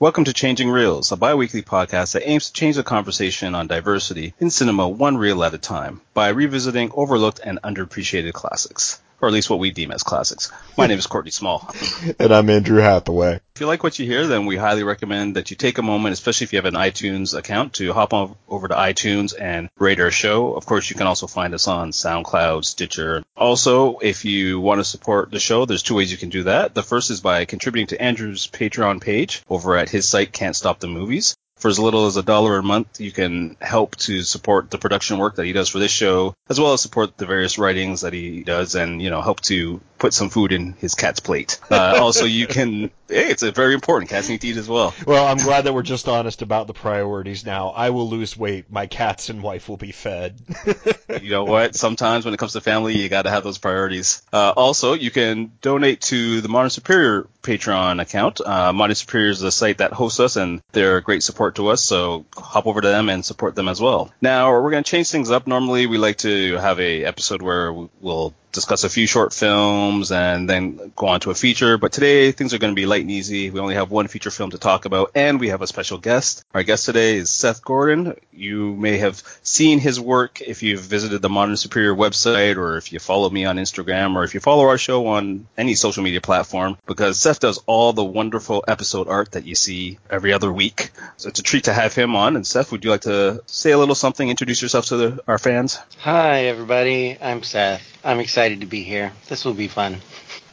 Welcome to Changing Reels, a bi-weekly podcast that aims to change the conversation on diversity in cinema one reel at a time by revisiting overlooked and underappreciated classics or at least what we deem as classics. My name is Courtney Small. and I'm Andrew Hathaway. If you like what you hear, then we highly recommend that you take a moment, especially if you have an iTunes account, to hop on over to iTunes and rate our show. Of course, you can also find us on SoundCloud, Stitcher. Also, if you want to support the show, there's two ways you can do that. The first is by contributing to Andrew's Patreon page over at his site, Can't Stop the Movies for as little as a dollar a month, you can help to support the production work that he does for this show, as well as support the various writings that he does and, you know, help to put some food in his cat's plate. Uh, also, you can, hey, it's a very important. Cats need to eat as well. Well, I'm glad that we're just honest about the priorities now. I will lose weight. My cats and wife will be fed. you know what? Sometimes when it comes to family, you got to have those priorities. Uh, also, you can donate to the Modern Superior Patreon account. Uh, Modern Superior is the site that hosts us, and they're a great support to us. So hop over to them and support them as well. Now we're going to change things up. Normally, we like to have a episode where we'll discuss a few short films and then go on to a feature. But today things are going to be light and easy. We only have one feature film to talk about, and we have a special guest. Our guest today is Seth Gordon. You may have seen his work if you've visited the Modern Superior website, or if you follow me on Instagram, or if you follow our show on any social media platform, because Seth does all the wonderful episode art that you see every other week. So it's a treat to have him on. And Seth, would you like to say a little something, introduce yourself to the, our fans? Hi, everybody. I'm Seth. I'm excited to be here. This will be fun.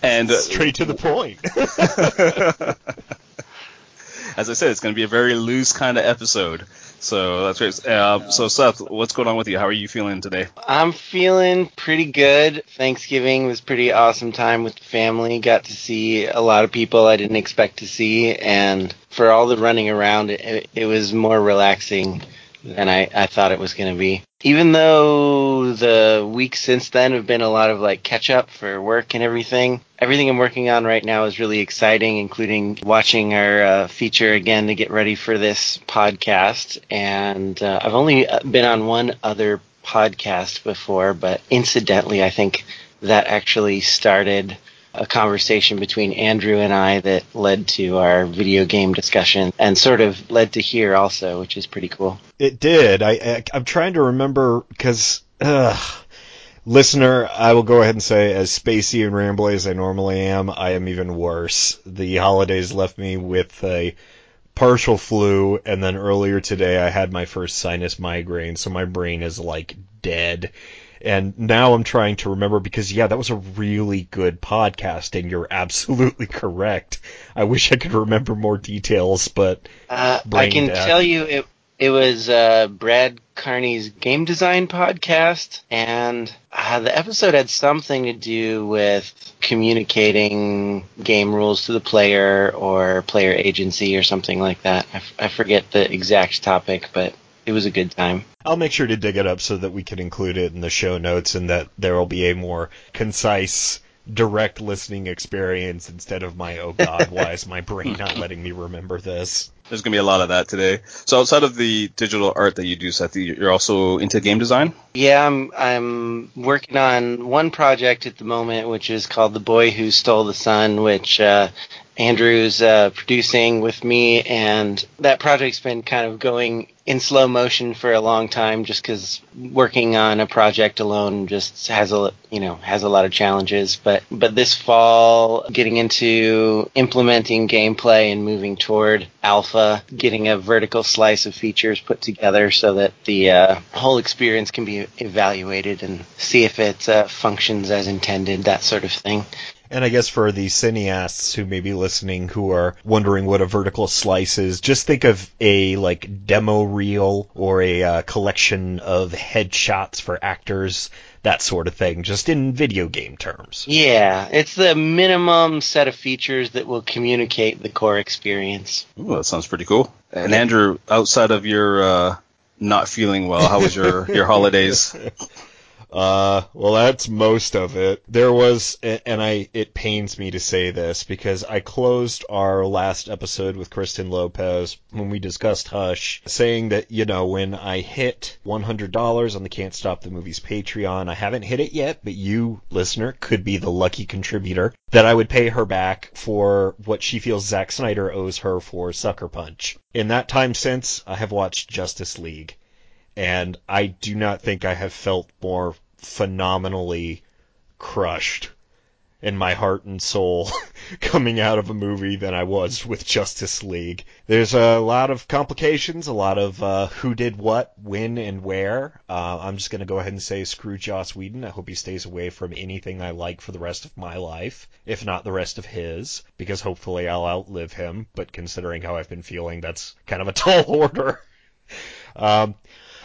And uh, straight to the point. As I said, it's going to be a very loose kind of episode. So that's great. Uh, so Seth, what's going on with you? How are you feeling today? I'm feeling pretty good. Thanksgiving was pretty awesome time with the family. Got to see a lot of people I didn't expect to see, and for all the running around, it, it was more relaxing than I, I thought it was going to be. Even though the weeks since then have been a lot of like catch up for work and everything, everything I'm working on right now is really exciting, including watching our uh, feature again to get ready for this podcast. And uh, I've only uh, been on one other podcast before, but incidentally, I think that actually started a conversation between Andrew and I that led to our video game discussion and sort of led to here also, which is pretty cool. It did. I, I am trying to remember because. Listener, I will go ahead and say, as spacey and rambly as I normally am, I am even worse. The holidays left me with a partial flu, and then earlier today I had my first sinus migraine, so my brain is like dead. And now I'm trying to remember because yeah, that was a really good podcast, and you're absolutely correct. I wish I could remember more details, but uh, I can death. tell you it it was uh, Brad Carney's game design podcast, and uh, the episode had something to do with communicating game rules to the player or player agency or something like that. I, f- I forget the exact topic, but it was a good time. I'll make sure to dig it up so that we can include it in the show notes and that there will be a more concise, direct listening experience instead of my, oh God, why is my brain not letting me remember this? There's going to be a lot of that today. So outside of the digital art that you do, Seth, you're also into game design? Yeah, I'm, I'm working on one project at the moment, which is called The Boy Who Stole the Sun, which uh, Andrew's uh, producing with me, and that project's been kind of going in slow motion for a long time, just because working on a project alone just has a you know has a lot of challenges. But but this fall, getting into implementing gameplay and moving toward alpha, getting a vertical slice of features put together so that the uh, whole experience can be evaluated and see if it uh, functions as intended, that sort of thing. And I guess for the cineasts who may be listening who are wondering what a vertical slice is, just think of a like demo reel or a uh, collection of headshots for actors, that sort of thing, just in video game terms. Yeah, it's the minimum set of features that will communicate the core experience. Ooh, that sounds pretty cool. And Andrew, outside of your uh, not feeling well, how was your your holidays? Uh, well, that's most of it. There was, and I, it pains me to say this because I closed our last episode with Kristen Lopez when we discussed Hush, saying that, you know, when I hit $100 on the Can't Stop the Movies Patreon, I haven't hit it yet, but you, listener, could be the lucky contributor, that I would pay her back for what she feels Zack Snyder owes her for Sucker Punch. In that time since, I have watched Justice League and I do not think I have felt more phenomenally crushed in my heart and soul coming out of a movie than I was with Justice League. There's a lot of complications, a lot of uh, who did what, when, and where. Uh, I'm just going to go ahead and say screw Joss Whedon. I hope he stays away from anything I like for the rest of my life, if not the rest of his, because hopefully I'll outlive him. But considering how I've been feeling, that's kind of a tall order. Um,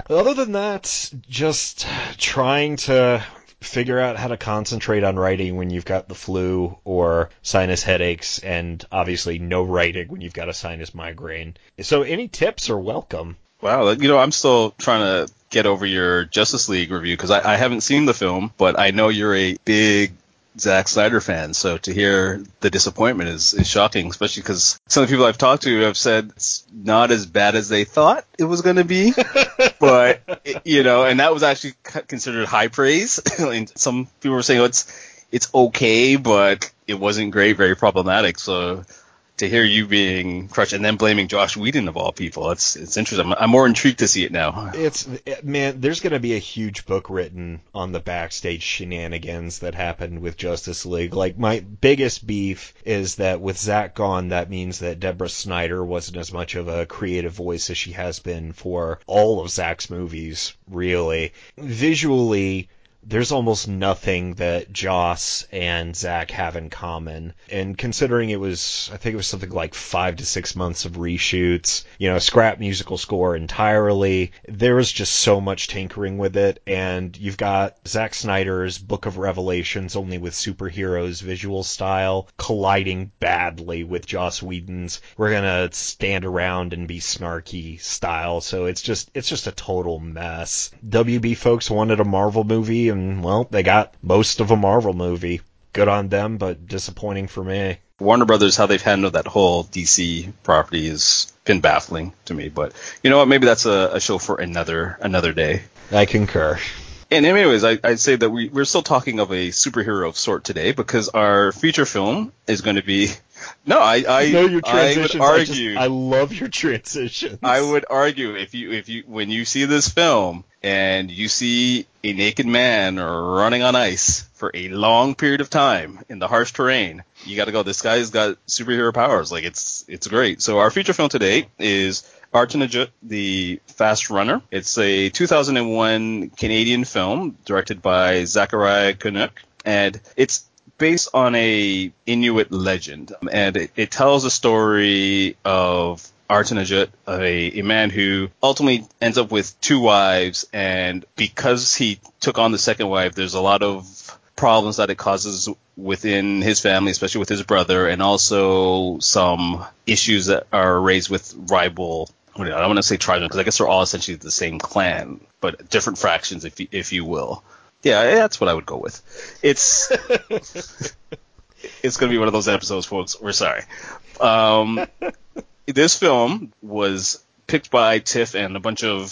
other than that, just trying to figure out how to concentrate on writing when you've got the flu or sinus headaches, and obviously no writing when you've got a sinus migraine. So, any tips are welcome. Wow, you know, I'm still trying to get over your Justice League review because I, I haven't seen the film, but I know you're a big Zack Snyder fan, so to hear the disappointment is, is shocking, especially because some of the people I've talked to have said it's not as bad as they thought it was going to be. but, you know, and that was actually considered high praise. some people were saying oh, it's, it's okay, but it wasn't great, very problematic. So to hear you being crushed and then blaming Joss Whedon of all people, it's it's interesting. I'm, more intrigued to see it now. It's man, there's going to be a huge book written on the backstage shenanigans that happened with Justice League. Like my biggest beef is that with Zack gone, that means that Deborah Snyder wasn't as much of a creative voice as she has been for all of Zack's movies. Really, visually there's almost nothing that Joss and Zack have in common. And considering it was, I think it was something like five to six months of reshoots, you know, scrap musical score entirely, there was just so much tinkering with it. And you've got Zack Snyder's Book of Revelations, only with superheroes visual style, colliding badly with Joss Whedon's. We're gonna stand around and be snarky style. So it's just, it's just a total mess. WB folks wanted a Marvel movie and well, they got most of a Marvel movie. Good on them, but disappointing for me. Warner Brothers, how they've handled that whole DC property has been baffling to me. But you know what? Maybe that's a, a show for another another day. I concur. And anyways, I, would say that we, we're still talking of a superhero of sort today because our feature film is going to be. No, I I, I know your transitions. I would argue. I, just, I love your transitions. I would argue if you if you when you see this film and you see a naked man running on ice for a long period of time in the harsh terrain, you got to go. This guy's got superhero powers. Like it's it's great. So our feature film today is Archana the Fast Runner. It's a 2001 Canadian film directed by Zachariah Kunuk, and it's based on a Inuit legend, um, and it, it tells a story of Artanajut, a, a man who ultimately ends up with two wives, and because he took on the second wife, there's a lot of problems that it causes within his family, especially with his brother, and also some issues that are raised with rival. I don't want to say tribesmen because I guess they're all essentially the same clan, but different fractions, if if you will. Yeah, that's what I would go with. It's it's going to be one of those episodes, folks. We're sorry. Um, this film was picked by TIFF and a bunch of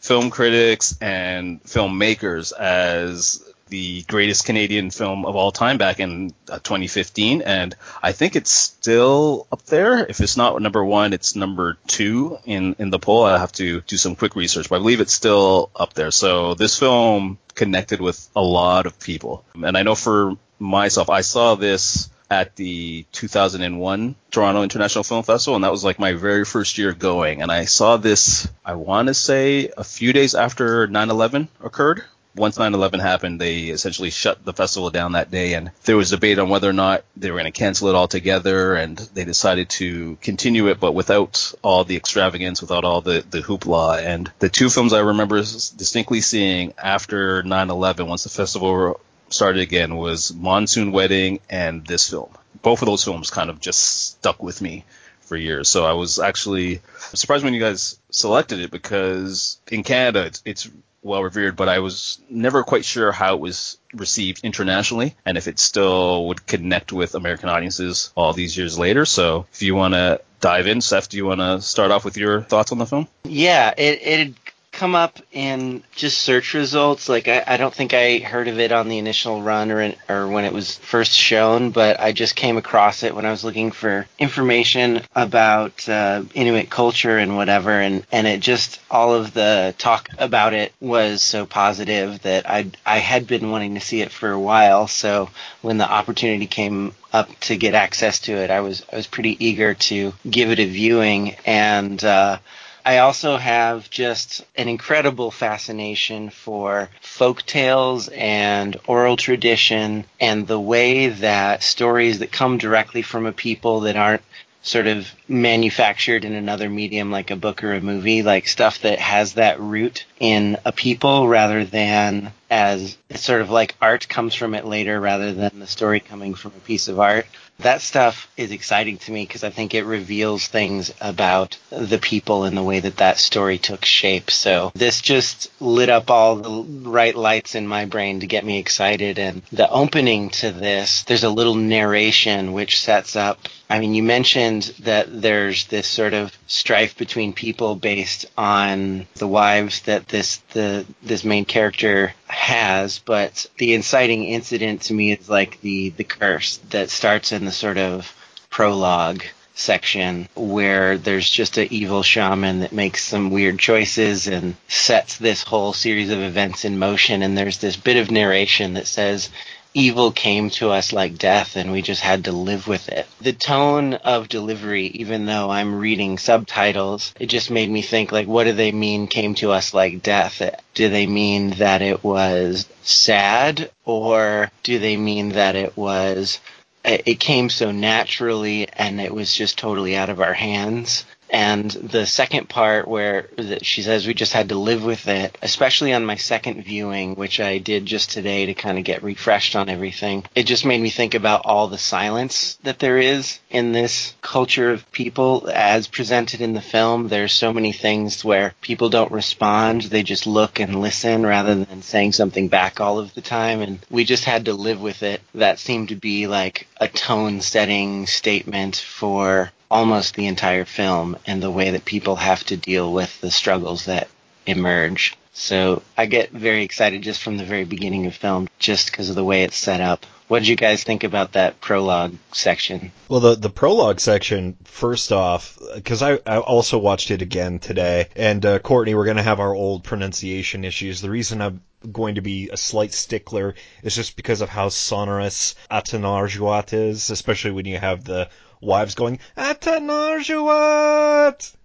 film critics and filmmakers as the greatest Canadian film of all time back in uh, 2015, and I think it's still up there. If it's not number one, it's number two in in the poll. I have to do some quick research, but I believe it's still up there. So this film connected with a lot of people, and I know for myself, I saw this at the 2001 Toronto International Film Festival, and that was like my very first year going. And I saw this, I want to say, a few days after 9/11 occurred. Once 9/11 happened, they essentially shut the festival down that day, and there was debate on whether or not they were going to cancel it altogether. And they decided to continue it, but without all the extravagance, without all the the hoopla. And the two films I remember distinctly seeing after 9/11, once the festival started again was Monsoon Wedding and this film. Both of those films kind of just stuck with me for years. So I was actually surprised when you guys selected it because in Canada it's, it's well revered, but I was never quite sure how it was received internationally and if it still would connect with American audiences all these years later. So if you want to dive in, Seth, do you want to start off with your thoughts on the film? Yeah, it, it come up in just search results. Like I, I don't think I heard of it on the initial run or in, or when it was first shown, but I just came across it when I was looking for information about uh, Inuit culture and whatever, and and it just all of the talk about it was so positive that I I had been wanting to see it for a while. So when the opportunity came up to get access to it, I was I was pretty eager to give it a viewing and. Uh, I also have just an incredible fascination for folk tales and oral tradition and the way that stories that come directly from a people that aren't sort of manufactured in another medium like a book or a movie, like stuff that has that root in a people rather than as sort of like art comes from it later rather than the story coming from a piece of art that stuff is exciting to me because I think it reveals things about the people and the way that that story took shape. So this just lit up all the right lights in my brain to get me excited. And the opening to this, there's a little narration which sets up. I mean, you mentioned that there's this sort of strife between people based on the wives that this the this main character has, but the inciting incident to me is like the the curse that starts in the sort of prologue section where there's just an evil shaman that makes some weird choices and sets this whole series of events in motion. And there's this bit of narration that says evil came to us like death and we just had to live with it. The tone of delivery, even though I'm reading subtitles, it just made me think like, what do they mean came to us like death? Do they mean that it was sad or do they mean that it was, it came so naturally and it was just totally out of our hands? And the second part where she says we just had to live with it, especially on my second viewing, which I did just today to kind of get refreshed on everything, it just made me think about all the silence that there is in this culture of people as presented in the film. There's so many things where people don't respond. They just look and listen rather than saying something back all of the time. And we just had to live with it. That seemed to be like a tone setting statement for almost the entire film and the way that people have to deal with the struggles that emerge. So I get very excited just from the very beginning of film, just because of the way it's set up. What did you guys think about that prologue section? Well, the the prologue section, first off, because I, I also watched it again today, and uh, Courtney, we're going to have our old pronunciation issues. The reason I'm going to be a slight stickler is just because of how sonorous Atanarjuat is, especially when you have the wives going Atanarjuat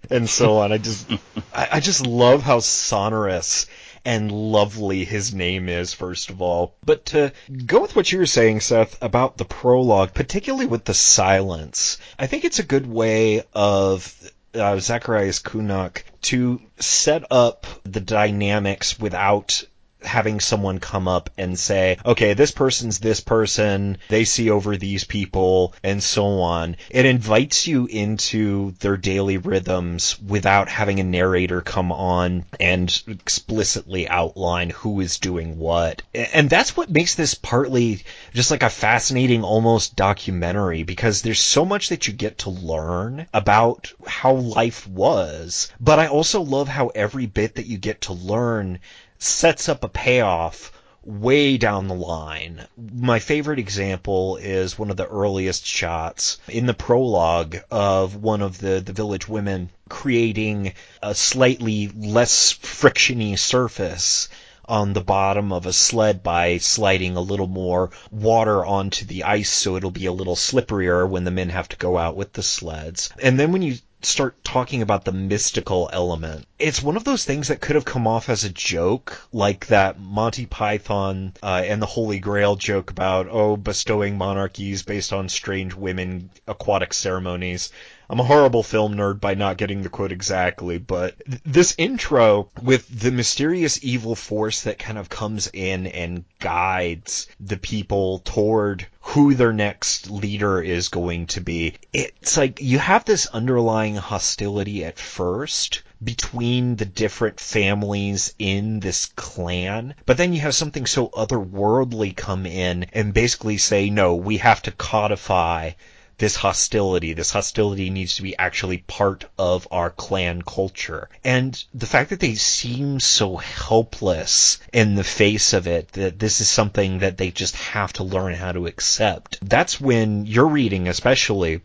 and so on. I just I, I just love how sonorous and lovely his name is, first of all. But to go with what you were saying, Seth, about the prologue, particularly with the silence, I think it's a good way of uh, Zacharias Kunuk to set up the dynamics without having someone come up and say, okay, this person's this person, they see over these people, and so on. It invites you into their daily rhythms without having a narrator come on and explicitly outline who is doing what. And that's what makes this partly just like a fascinating, almost documentary, because there's so much that you get to learn about how life was. But I also love how every bit that you get to learn sets up a payoff way down the line. My favorite example is one of the earliest shots in the prologue of one of the, the village women creating a slightly less frictiony surface on the bottom of a sled by sliding a little more water onto the ice so it'll be a little slipperier when the men have to go out with the sleds. And then when you start talking about the mystical element. It's one of those things that could have come off as a joke, like that Monty Python uh, and the Holy Grail joke about, oh, bestowing monarchies based on strange women aquatic ceremonies. I'm a horrible film nerd by not getting the quote exactly, but th- this intro with the mysterious evil force that kind of comes in and guides the people toward who their next leader is going to be. It's like you have this underlying hostility at first between the different families in this clan, but then you have something so otherworldly come in and basically say, no, we have to codify this hostility. This hostility needs to be actually part of our clan culture. And the fact that they seem so helpless in the face of it, that this is something that they just have to learn how to accept. That's when you're reading, especially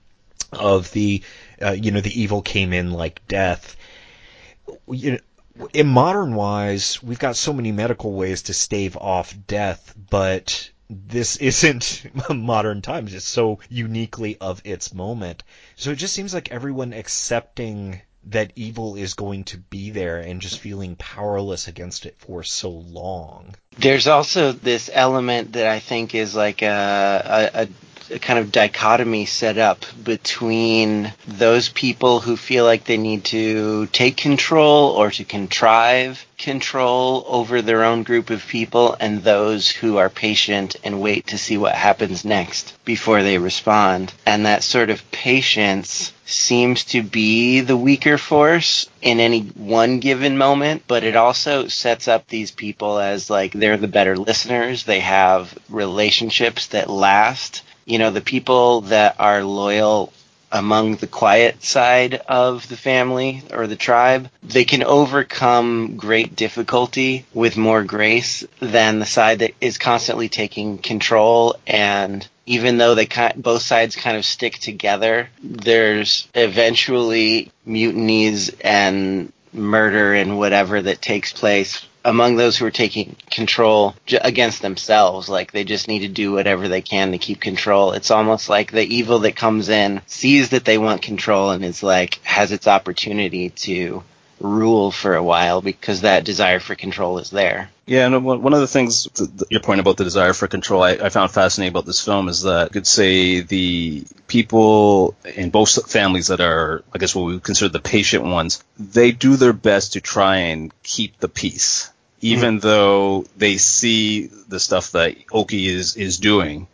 of the, uh, you know, the evil came in like death. You know, in modern wise, we've got so many medical ways to stave off death, but this isn't modern times. It's so uniquely of its moment. So it just seems like everyone accepting that evil is going to be there and just feeling powerless against it for so long. There's also this element that I think is like a, a, a kind of dichotomy set up between those people who feel like they need to take control or to contrive control over their own group of people and those who are patient and wait to see what happens next before they respond. And that sort of patience seems to be the weaker force in any one given moment, but it also sets up these people as like they're the better listeners. They have relationships that last you know, the people that are loyal among the quiet side of the family or the tribe, they can overcome great difficulty with more grace than the side that is constantly taking control. And even though they kind, both sides kind of stick together, there's eventually mutinies and murder and whatever that takes place among those who are taking control j- against themselves. Like they just need to do whatever they can to keep control. It's almost like the evil that comes in sees that they want control and is like has its opportunity to rule for a while because that desire for control is there. Yeah, and one of the things, your point about the desire for control, I, I, found fascinating about this film is that you could say the people in both families that are, I guess, what we would consider the patient ones, they do their best to try and keep the peace even mm-hmm. though they see the stuff that Oki is is doing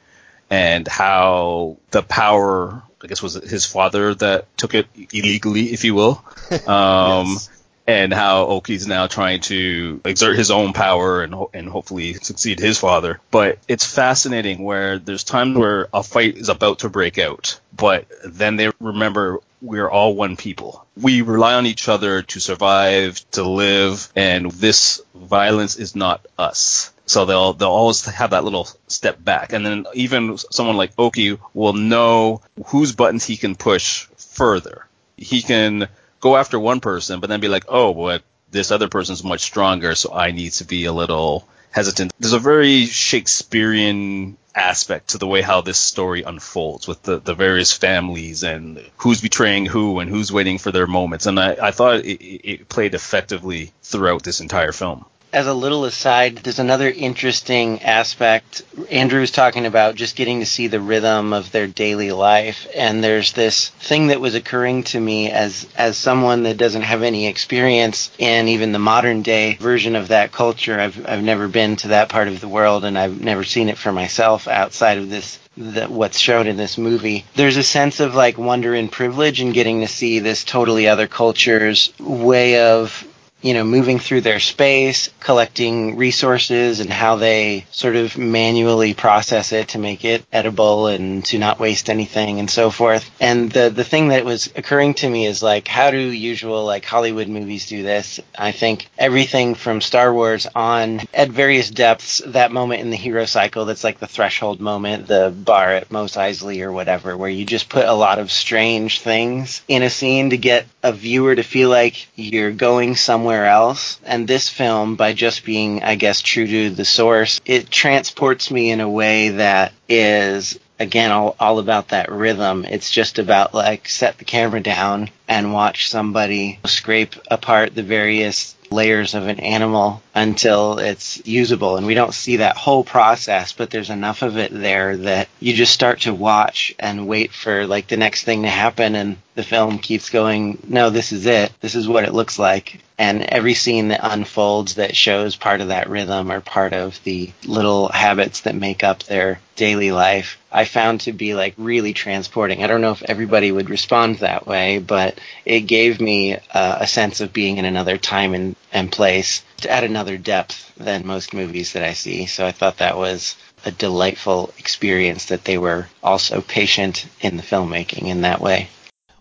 and how the power I guess was his father that took it illegally, if you will. Um, yes. And how Oki's now trying to exert his own power and and hopefully succeed his father. But it's fascinating where there's times where a fight is about to break out, but then they remember we're all one people. We rely on each other to survive, to live, and this violence is not us. So they'll they'll always have that little step back, and then even someone like Oki will know whose buttons he can push further. He can go after one person, but then be like, oh, but this other person's much stronger, so I need to be a little hesitant. There's a very Shakespearean aspect to the way how this story unfolds with the, the various families and who's betraying who and who's waiting for their moments. And I, I thought it, it played effectively throughout this entire film as a little aside, there's another interesting aspect. Andrew was talking about just getting to see the rhythm of their daily life, and there's this thing that was occurring to me as as someone that doesn't have any experience in even the modern day version of that culture. I've I've never been to that part of the world, and I've never seen it for myself outside of this the, what's shown in this movie. There's a sense of like wonder and privilege in getting to see this totally other culture's way of you know, moving through their space, collecting resources and how they sort of manually process it to make it edible and to not waste anything and so forth. And the the thing that was occurring to me is like how do usual like Hollywood movies do this? I think everything from Star Wars on at various depths, that moment in the hero cycle that's like the threshold moment, the bar at Mos Eisley or whatever, where you just put a lot of strange things in a scene to get a viewer to feel like you're going somewhere somewhere else. And this film, by just being, I guess, true to the source, it transports me in a way that is again all, all about that rhythm it's just about like set the camera down and watch somebody scrape apart the various layers of an animal until it's usable. And we don't see that whole process, but there's enough of it there that you just start to watch and wait for like the next thing to happen. And the film keeps going, no, this is it. This is what it looks like. And every scene that unfolds that shows part of that rhythm or part of the little habits that make up their daily life, I found to be like really transporting. I don't know if everybody would respond that way, but it gave me uh, a sense of being in another time and, and place to add another depth than most movies that I see. So I thought that was a delightful experience that they were also patient in the filmmaking in that way.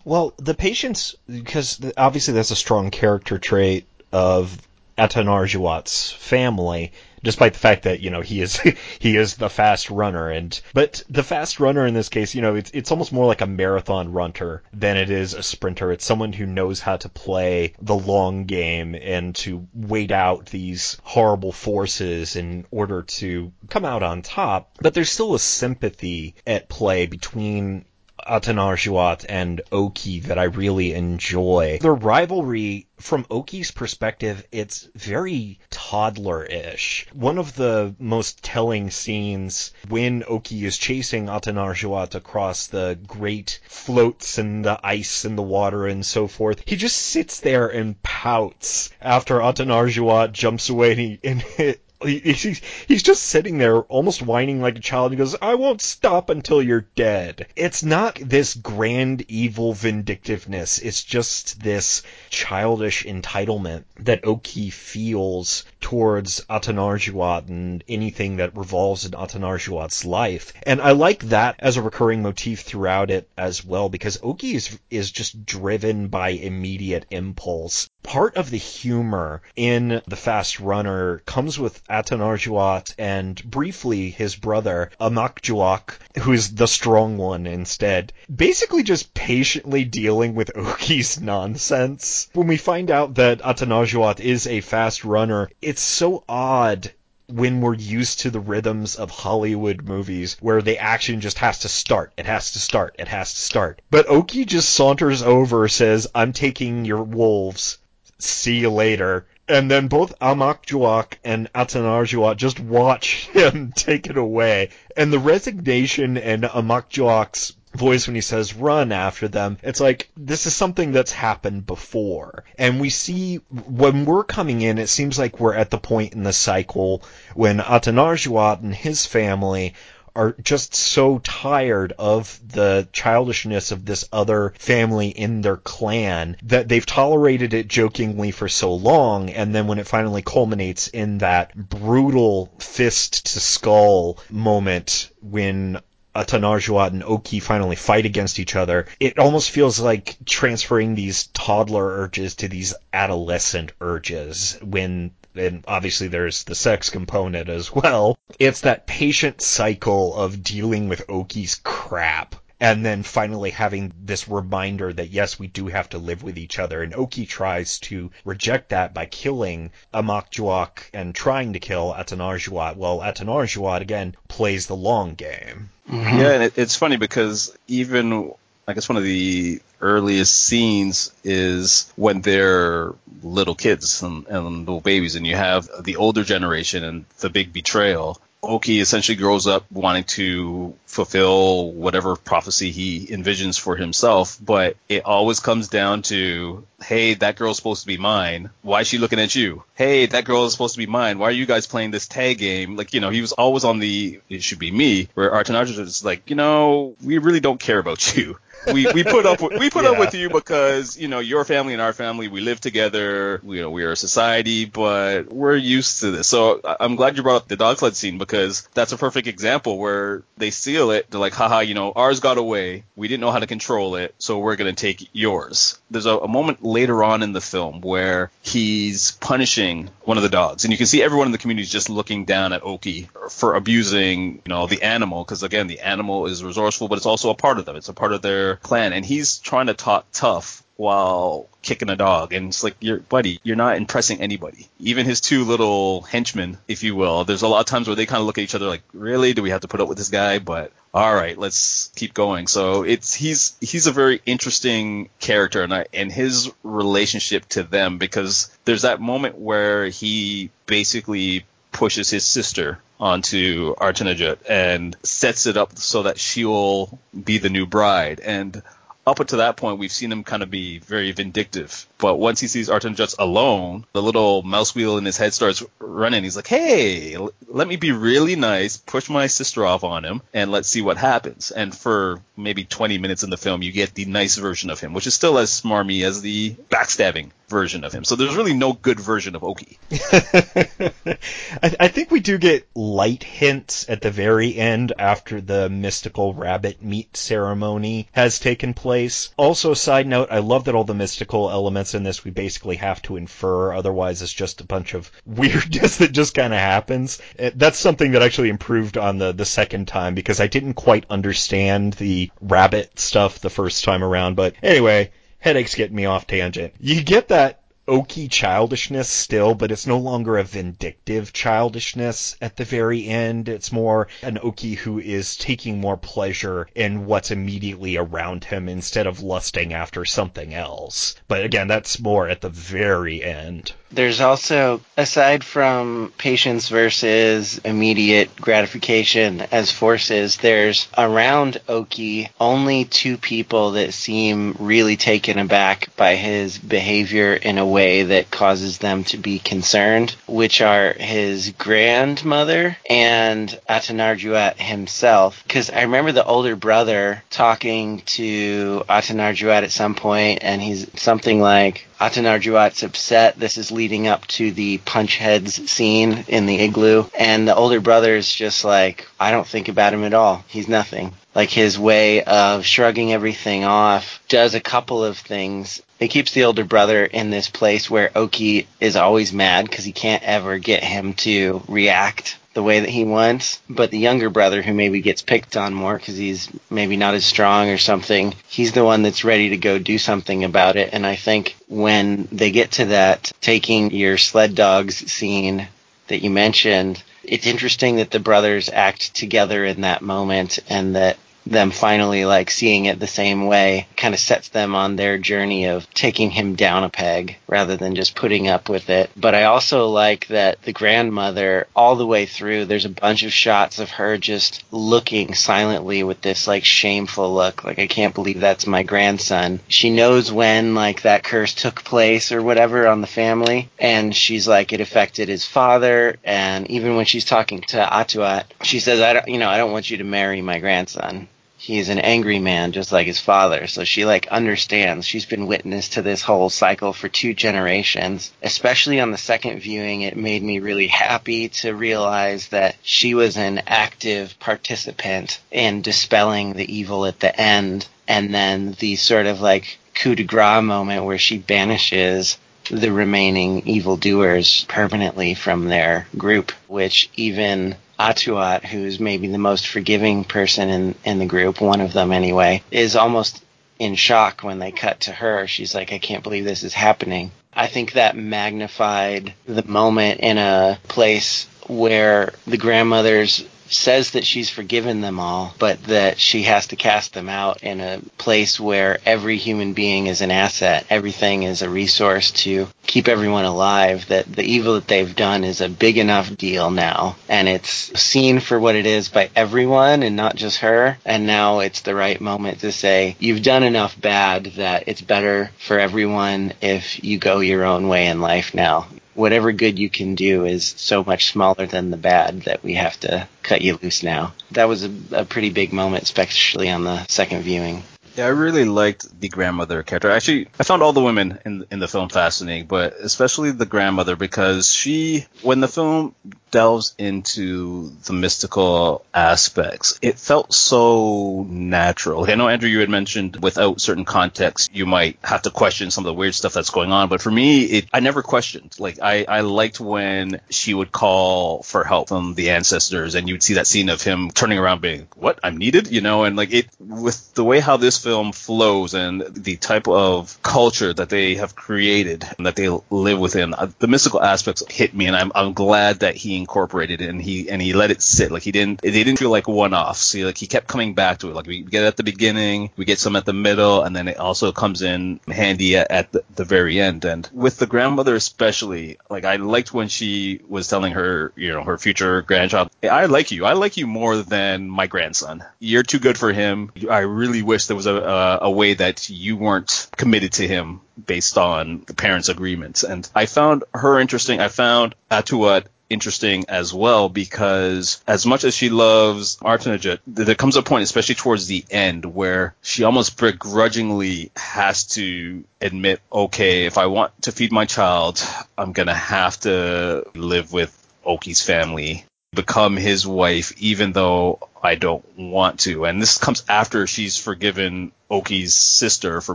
Well, the patience, because obviously that's a strong character trait of Atanarjuat's family, despite the fact that you know he is he is the fast runner. And but the fast runner in this case you know it's it's almost more like a marathon runner than it is a sprinter. It's someone who knows how to play the long game and to wait out these horrible forces in order to come out on top. But there's still a sympathy at play between Atanarjuat and Oki that I really enjoy. The rivalry, from Oki's perspective, it's very toddler-ish. One of the most telling scenes when Oki is chasing Atanarjuat across the great floats and the ice and the water and so forth, he just sits there and pouts after Atanarjuat jumps away and, he, and he's, he's just sitting there almost whining like a child. He goes, I won't stop until you're dead. It's not this grand evil vindictiveness. It's just this childish entitlement that Oki feels towards Atanarjuat and anything that revolves in Atanarjuat's life. And I like that as a recurring motif throughout it as well because Oki is, is just driven by immediate impulse. Part of the humor in The Fast Runner comes with Atanarjuat and briefly his brother Amaqjuaq, who's the strong one instead, basically just patiently dealing with Oki's nonsense. When we find out that Atanarjuat is a fast runner, it's so odd when we're used to the rhythms of Hollywood movies where the action just has to start, it has to start, it has to start. But Oki just saunters over, says, I'm taking your wolves. See you later and then both Amaqjuaq and Atanarjuat just watch him take it away. And the resignation and Amaqjuaq's voice when he says run after them, it's like this is something that's happened before. And we see when we're coming in, it seems like we're at the point in the cycle when Atanarjuat and his family are just so tired of the childishness of this other family in their clan that they've tolerated it jokingly for so long, and then when it finally culminates in that brutal fist to skull moment when Atanarjuat and Oki finally fight against each other, it almost feels like transferring these toddler urges to these adolescent urges when and obviously there's the sex component as well. It's that patient cycle of dealing with Oki's crap and then finally having this reminder that yes, we do have to live with each other. And Oki tries to reject that by killing Amaqjuaq and trying to kill Atanarjuat. Well, Atanarjuat again plays the long game. Mm-hmm. Yeah, and it, it's funny because even I guess one of the earliest scenes is when they're little kids and, and little babies, and you have the older generation and the big betrayal. Oki essentially grows up wanting to fulfill whatever prophecy he envisions for himself, but it always comes down to, hey, that girl's supposed to be mine. Why is she looking at you? Hey, that girl is supposed to be mine. Why are you guys playing this tag game? Like, you know, he was always on the, it should be me, where Artanaj is like, you know, we really don't care about you we we put up with, we put yeah. up with you because you know your family and our family we live together. We, you know we are a society, but we're used to this. So I'm glad you brought up the dog sled scene because that's a perfect example where they seal it. They're like, haha, you know, ours got away. We didn't know how to control it, so we're gonna take yours. There's a, a moment later on in the film where he's punishing one of the dogs, and you can see everyone in the community is just looking down at Oki for abusing, you know, the animal because again, the animal is resourceful, but it's also a part of them. It's a part of their clan, and he's trying to talk tough while kicking a dog. And it's like, you're, buddy, you're not impressing anybody. Even his two little henchmen, if you will. There's a lot of times where they kind of look at each other like, really? Do we have to put up with this guy? But all right, let's keep going. So it's he's he's a very interesting character, and I, and his relationship to them because there's that moment where he basically pushes his sister onto Artanajut and sets it up so that she'll be the new bride. And up until that point, we've seen him kind of be very vindictive. But once he sees Artanerjutz alone, the little mouse wheel in his head starts running. He's like, hey, l- let me be really nice, push my sister off on him, and let's see what happens. And for maybe 20 minutes in the film, you get the nice version of him, which is still as smarmy as the backstabbing version of him. So there's really no good version of Oki. I, I think we do get light hints at the very end after the mystical rabbit meat ceremony has taken place. Also, side note, I love that all the mystical elements in this we basically have to infer, otherwise it's just a bunch of weirdness that just kind of happens. Uh, That's something that actually improved on the, the second time because I didn't quite understand the rabbit stuff the first time around, but anyway, headaches getting me off tangent. You get that Oki childishness still, but it's no longer a vindictive childishness at the very end. It's more an Oki who is taking more pleasure in what's immediately around him instead of lusting after something else. But again, that's more at the very end. There's also, aside from patience versus immediate gratification as forces, there's around Oki only two people that seem really taken aback by his behavior in a way that causes them to be concerned, which are his grandmother and Atanarjuat himself. Because I remember the older brother talking to Atanarjuat at some point, and he's something like, Atanarjuat's upset. This is leading up to the punch heads scene in the igloo. And the older brother is just like, I don't think about him at all. He's nothing. Like his way of shrugging everything off does a couple of things. It keeps the older brother in this place where Oki is always mad because he can't ever get him to react the way that he wants. But the younger brother, who maybe gets picked on more because he's maybe not as strong or something, he's the one that's ready to go do something about it. And I think when they get to that taking your sled dogs scene that you mentioned, it's interesting that the brothers act together in that moment and that them finally like seeing it the same way kind of sets them on their journey of taking him down a peg rather than just putting up with it. But I also like that the grandmother all the way through there's a bunch of shots of her just looking silently with this like shameful look like I can't believe that's my grandson. She knows when like that curse took place or whatever on the family and she's like it affected his father and even when she's talking to Atuat she says I don't you know I don't want you to marry my grandson he's an angry man just like his father. So she like understands. She's been witness to this whole cycle for two generations. Especially on the second viewing it made me really happy to realize that she was an active participant in dispelling the evil at the end. And then the sort of like coup de grace moment where she banishes the remaining evildoers permanently from their group, which even Atuat, who's maybe the most forgiving person in, in the group, one of them anyway, is almost in shock when they cut to her. She's like, I can't believe this is happening. I think that magnified the moment in a place where the grandmother's says that she's forgiven them all, but that she has to cast them out in a place where every human being is an asset. Everything is a resource to keep everyone alive. That the evil that they've done is a big enough deal now. And it's seen for what it is by everyone and not just her. And now it's the right moment to say, you've done enough bad that it's better for everyone if you go your own way in life now whatever good you can do is so much smaller than the bad that we have to cut you loose now. That was a, a pretty big moment, especially on the second viewing. Yeah, I really liked the grandmother character. Actually, I found all the women in in the film fascinating, but especially the grandmother because she, when the film delves into the mystical aspects, it felt so natural. I know Andrew, you had mentioned without certain context, you might have to question some of the weird stuff that's going on, but for me, it I never questioned. Like I I liked when she would call for help from the ancestors, and you would see that scene of him turning around, being, "What? I'm needed," you know, and like it with the way how this film flows and the type of culture that they have created and that they live within, uh, the mystical aspects hit me, and I'm I'm glad that he incorporated and he and he let it sit. Like he didn't it didn't feel like one off see like he kept coming back to it. Like we get it at the beginning we get some at the middle and then it also comes in handy at, at the, the very end. And with the grandmother especially like i liked when she was telling her you know her future grandchild i like you. I like you more than my grandson. You're too good for him. I really wish there was a, a, a way that you weren't committed to him based on the parents' agreements. And I found her interesting. I found Atuat interesting as well because as much as she loves Artanajut, there comes a point, especially towards the end, where she almost begrudgingly has to admit, okay, if I want to feed my child, I'm gonna have to live with Oki's family become his wife, even though I don't want to. And this comes after she's forgiven Oki's sister for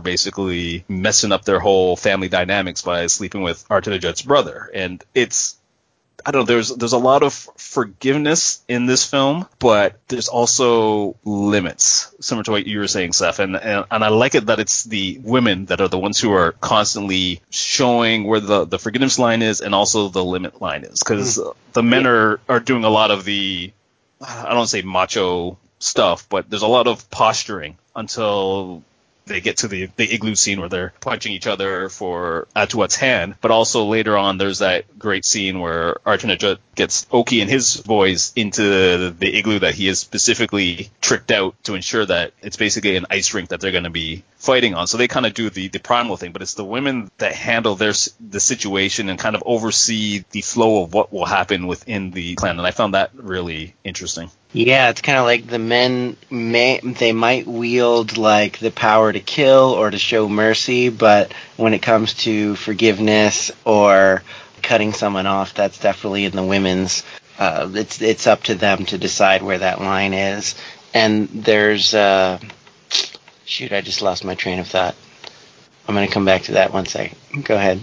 basically messing up their whole family dynamics by sleeping with Artanajut's brother. And it's I don't know. There's there's a lot of forgiveness in this film, but there's also limits, similar to what you were saying, Seth. And, and and I like it that it's the women that are the ones who are constantly showing where the the forgiveness line is and also the limit line is, because mm. the men are are doing a lot of the I don't say macho stuff, but there's a lot of posturing until they get to the, the igloo scene where they're punching each other for uh, Atuat's hand. But also later on, there's that great scene where Atanarjuat gets Oki and his boys into the igloo that he has specifically tricked out to ensure that it's basically an ice rink that they're going to be fighting on. So they kind of do the, the primal thing, but it's the women that handle their the situation and kind of oversee the flow of what will happen within the clan. And I found that really interesting. Yeah, it's kind of like the men may they might wield like the power to kill or to show mercy, but when it comes to forgiveness or cutting someone off, that's definitely in the women's. Uh, it's it's up to them to decide where that line is. And there's uh, shoot, I just lost my train of thought. I'm gonna come back to that one second. Go ahead.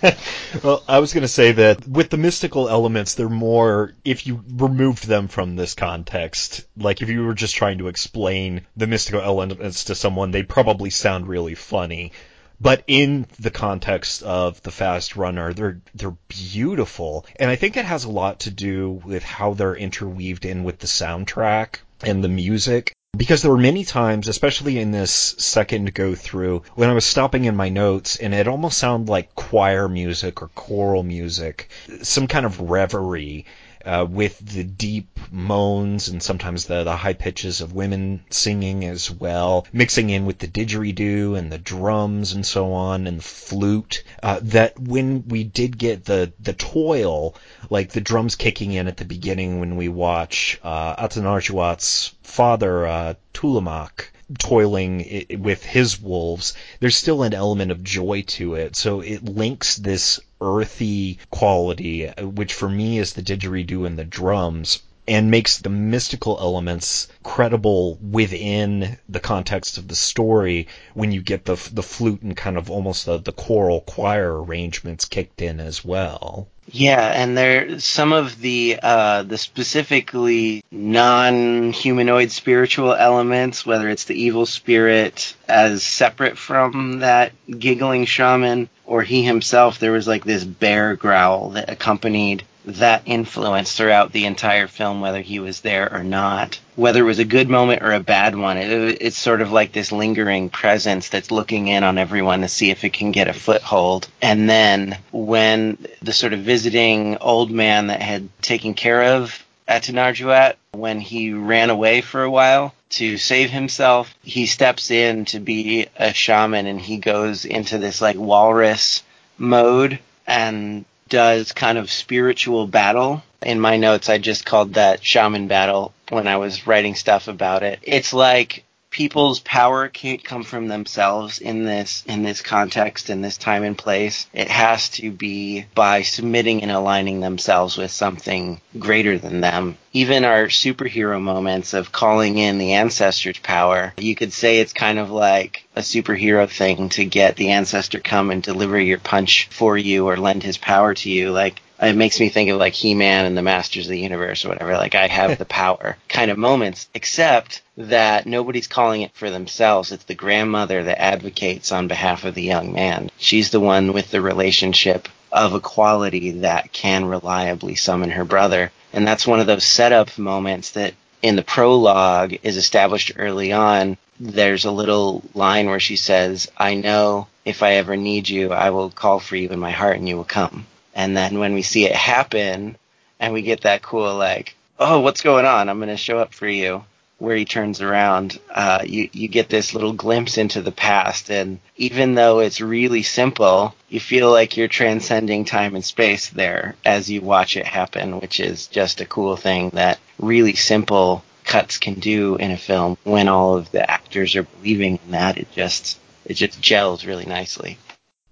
well, I was going to say that with the mystical elements, they're more, if you removed them from this context, like if you were just trying to explain the mystical elements to someone, they'd probably sound really funny. But in the context of the fast runner, they're they're beautiful, and I think it has a lot to do with how they're interweaved in with the soundtrack and the music because there were many times, especially in this second go through, when I was stopping in my notes and it almost sounded like choir music or choral music, some kind of reverie uh, with the deep moans and sometimes the, the high pitches of women singing as well, mixing in with the didgeridoo and the drums and so on and flute. Uh, that when we did get the the toil, like the drums kicking in at the beginning when we watch uh, Atanarjuat's father, uh, Tulimaq, toiling with his wolves, there's still an element of joy to it. So it links this earthy quality, which for me is the didgeridoo and the drums, and makes the mystical elements credible within the context of the story when you get the the flute and kind of almost the, the choral choir arrangements kicked in as well. Yeah, and there some of the uh, the specifically non-humanoid spiritual elements, whether it's the evil spirit as separate from that giggling shaman, or he himself. There was like this bear growl that accompanied that influence throughout the entire film, whether he was there or not. Whether it was a good moment or a bad one, it, it's sort of like this lingering presence that's looking in on everyone to see if it can get a foothold. And then when the sort of visiting old man that had taken care of Atanarjuat, when he ran away for a while to save himself, he steps in to be a shaman and he goes into this like walrus mode and does kind of spiritual battle. In my notes, I just called that shaman battle when I was writing stuff about it. It's like people's power can't come from themselves in this in this context in this time and place. It has to be by submitting and aligning themselves with something greater than them. Even our superhero moments of calling in the ancestors power you could say it's kind of like a superhero thing to get the ancestor come and deliver your punch for you or lend his power to you. Like it makes me think of like He-Man and the Masters of the Universe or whatever. Like I have the power kind of moments, except that nobody's calling it for themselves. It's the grandmother that advocates on behalf of the young man. She's the one with the relationship of a quality that can reliably summon her brother. And that's one of those setup moments that in the prologue is established early on. There's a little line where she says, I know if I ever need you, I will call for you in my heart and you will come. And then when we see it happen and we get that cool, like, oh, what's going on? I'm going to show up for you where he turns around, uh, you you get this little glimpse into the past, and even though it's really simple, you feel like you're transcending time and space there as you watch it happen, which is just a cool thing that really simple cuts can do in a film when all of the actors are believing in that. It just it just gels really nicely.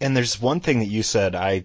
And there's one thing that you said I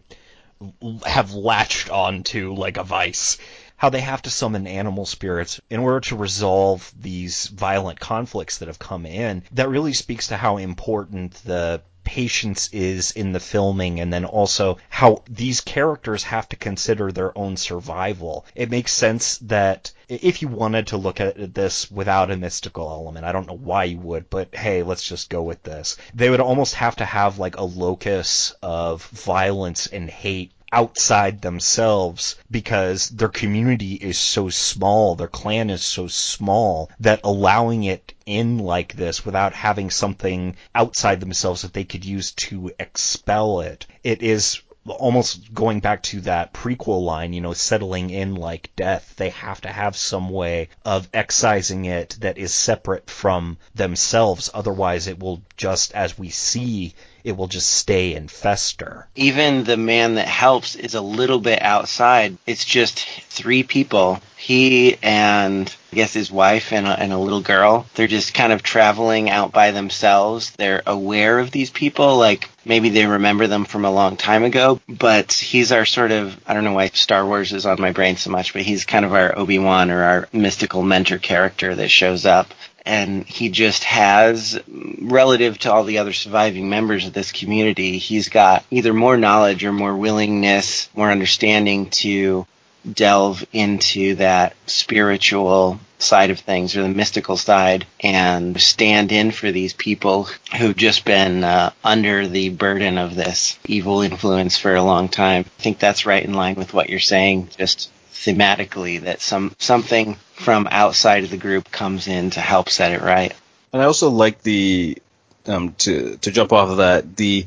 have latched onto like a vice how they have to summon animal spirits in order to resolve these violent conflicts that have come in. That really speaks to how important the patience is in the filming and then also how these characters have to consider their own survival. It makes sense that if you wanted to look at this without a mystical element, I don't know why you would, but hey, let's just go with this. They would almost have to have like a locus of violence and hate outside themselves because their community is so small, their clan is so small that allowing it in like this without having something outside themselves that they could use to expel it, it is almost going back to that prequel line, you know, settling in like death, they have to have some way of excising it that is separate from themselves. Otherwise, it will just, as we see, it will just stay and fester. Even the man that helps is a little bit outside. It's just three people. He and I guess his wife and a, and a little girl. They're just kind of traveling out by themselves. They're aware of these people, like maybe they remember them from a long time ago. But he's our sort of I don't know why Star Wars is on my brain so much, but he's kind of our Obi Wan or our mystical mentor character that shows up and he just has relative to all the other surviving members of this community he's got either more knowledge or more willingness more understanding to delve into that spiritual side of things or the mystical side and stand in for these people who've just been uh, under the burden of this evil influence for a long time. I think that's right in line with what you're saying. Just thematically that some something from outside of the group comes in to help set it right. And I also like the um, to to jump off of that the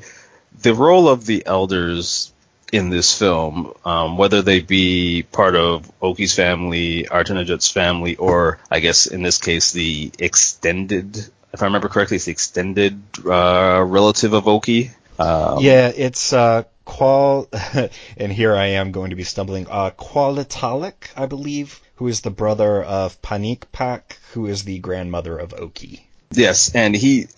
the role of the elders in this film, um, whether they be part of Oki's family, Atanarjuat's family, or I guess in this case the extended, if I remember correctly, it's the extended uh, relative of Oki. Um, yeah, it's uh, Qual, and here I am going to be stumbling. Uh, Qulitalik, I believe, who is the brother of Panikpak, who is the grandmother of Oki. Yes, and he,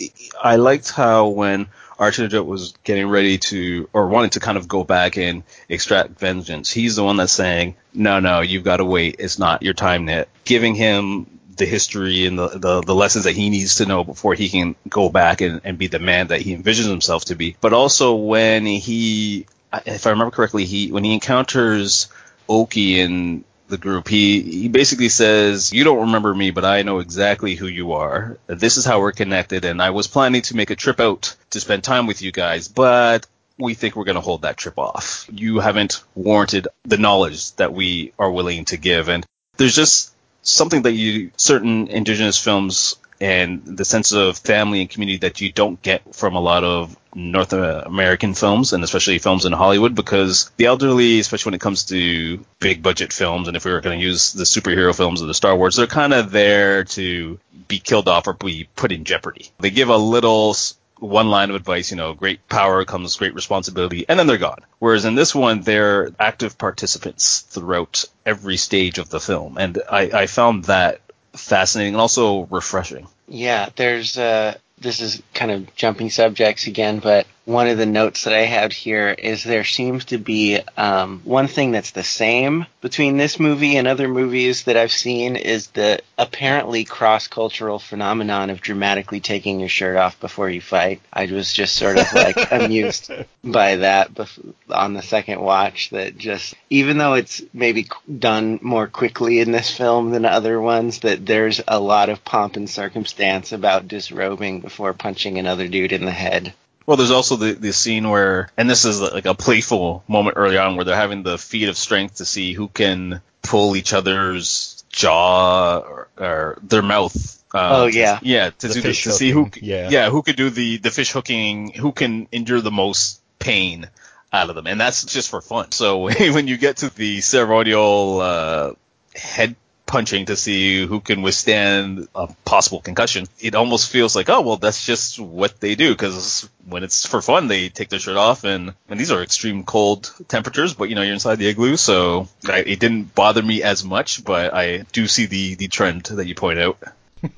I liked how when Archangel was getting ready to, or wanted to kind of go back and extract vengeance, he's the one that's saying, no, no, you've got to wait. It's not your time yet. Giving him the history and the, the, the, lessons that he needs to know before he can go back and, and be the man that he envisions himself to be. But also when he, if I remember correctly, he when he encounters Oki in the group, he he basically says, "You don't remember me, but I know exactly who you are. This is how we're connected, and I was planning to make a trip out to spend time with you guys, but." We think we're going to hold that trip off. You haven't warranted the knowledge that we are willing to give. And there's just something that you certain indigenous films and the sense of family and community that you don't get from a lot of North American films and especially films in Hollywood because the elderly, especially when it comes to big budget films, and if we were going to use the superhero films of the Star Wars, they're kind of there to be killed off or be put in jeopardy. They give a little one line of advice, you know, great power comes great responsibility, and then they're gone. Whereas in this one, they're active participants throughout every stage of the film, and I, I found that fascinating and also refreshing. Yeah, there's uh, this is kind of jumping subjects again, but one of the notes that I have here is there seems to be um, one thing that's the same between this movie and other movies that I've seen is the apparently cross cultural phenomenon of dramatically taking your shirt off before you fight. I was just sort of like amused by that on the second watch. That just even though it's maybe done more quickly in this film than other ones, that there's a lot of pomp and circumstance about disrobing before punching another dude in the head. Well, there's also the, the scene where, and this is like a playful moment early on where they're having the feat of strength to see who can pull each other's jaw or, or their mouth. Um, Oh, yeah. to, yeah, to, do to see who, yeah. yeah, who could do the the fish hooking, who can endure the most pain out of them, and that's just for fun. So when you get to the ceremonial uh, head punching to see who can withstand a possible concussion, it almost feels like, oh well, that's just what they do because when it's for fun, they take their shirt off, and and these are extreme cold temperatures, but you know you're inside the igloo, so I, it didn't bother me as much, but I do see the the trend that you point out.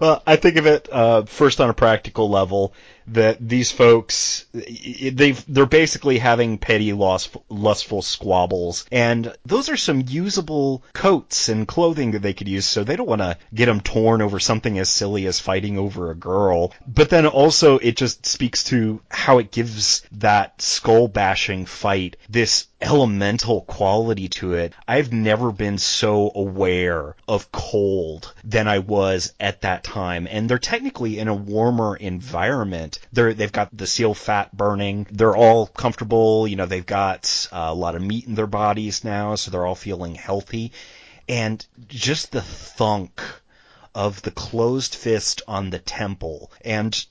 Well, I think of it uh, first on a practical level that these folks they they're basically having petty lustful squabbles. And those are some usable coats and clothing that they could use so they don't want to get them torn over something as silly as fighting over a girl. But then also it just speaks to how it gives that skull bashing fight this elemental quality to it. I've never been so aware of cold than I was at that time. And they're technically in a warmer environment. They're, they've got the seal fat burning. They're all comfortable. You know, they've got uh, a lot of meat in their bodies now, so they're all feeling healthy. And just the thunk of the closed fist on the temple. And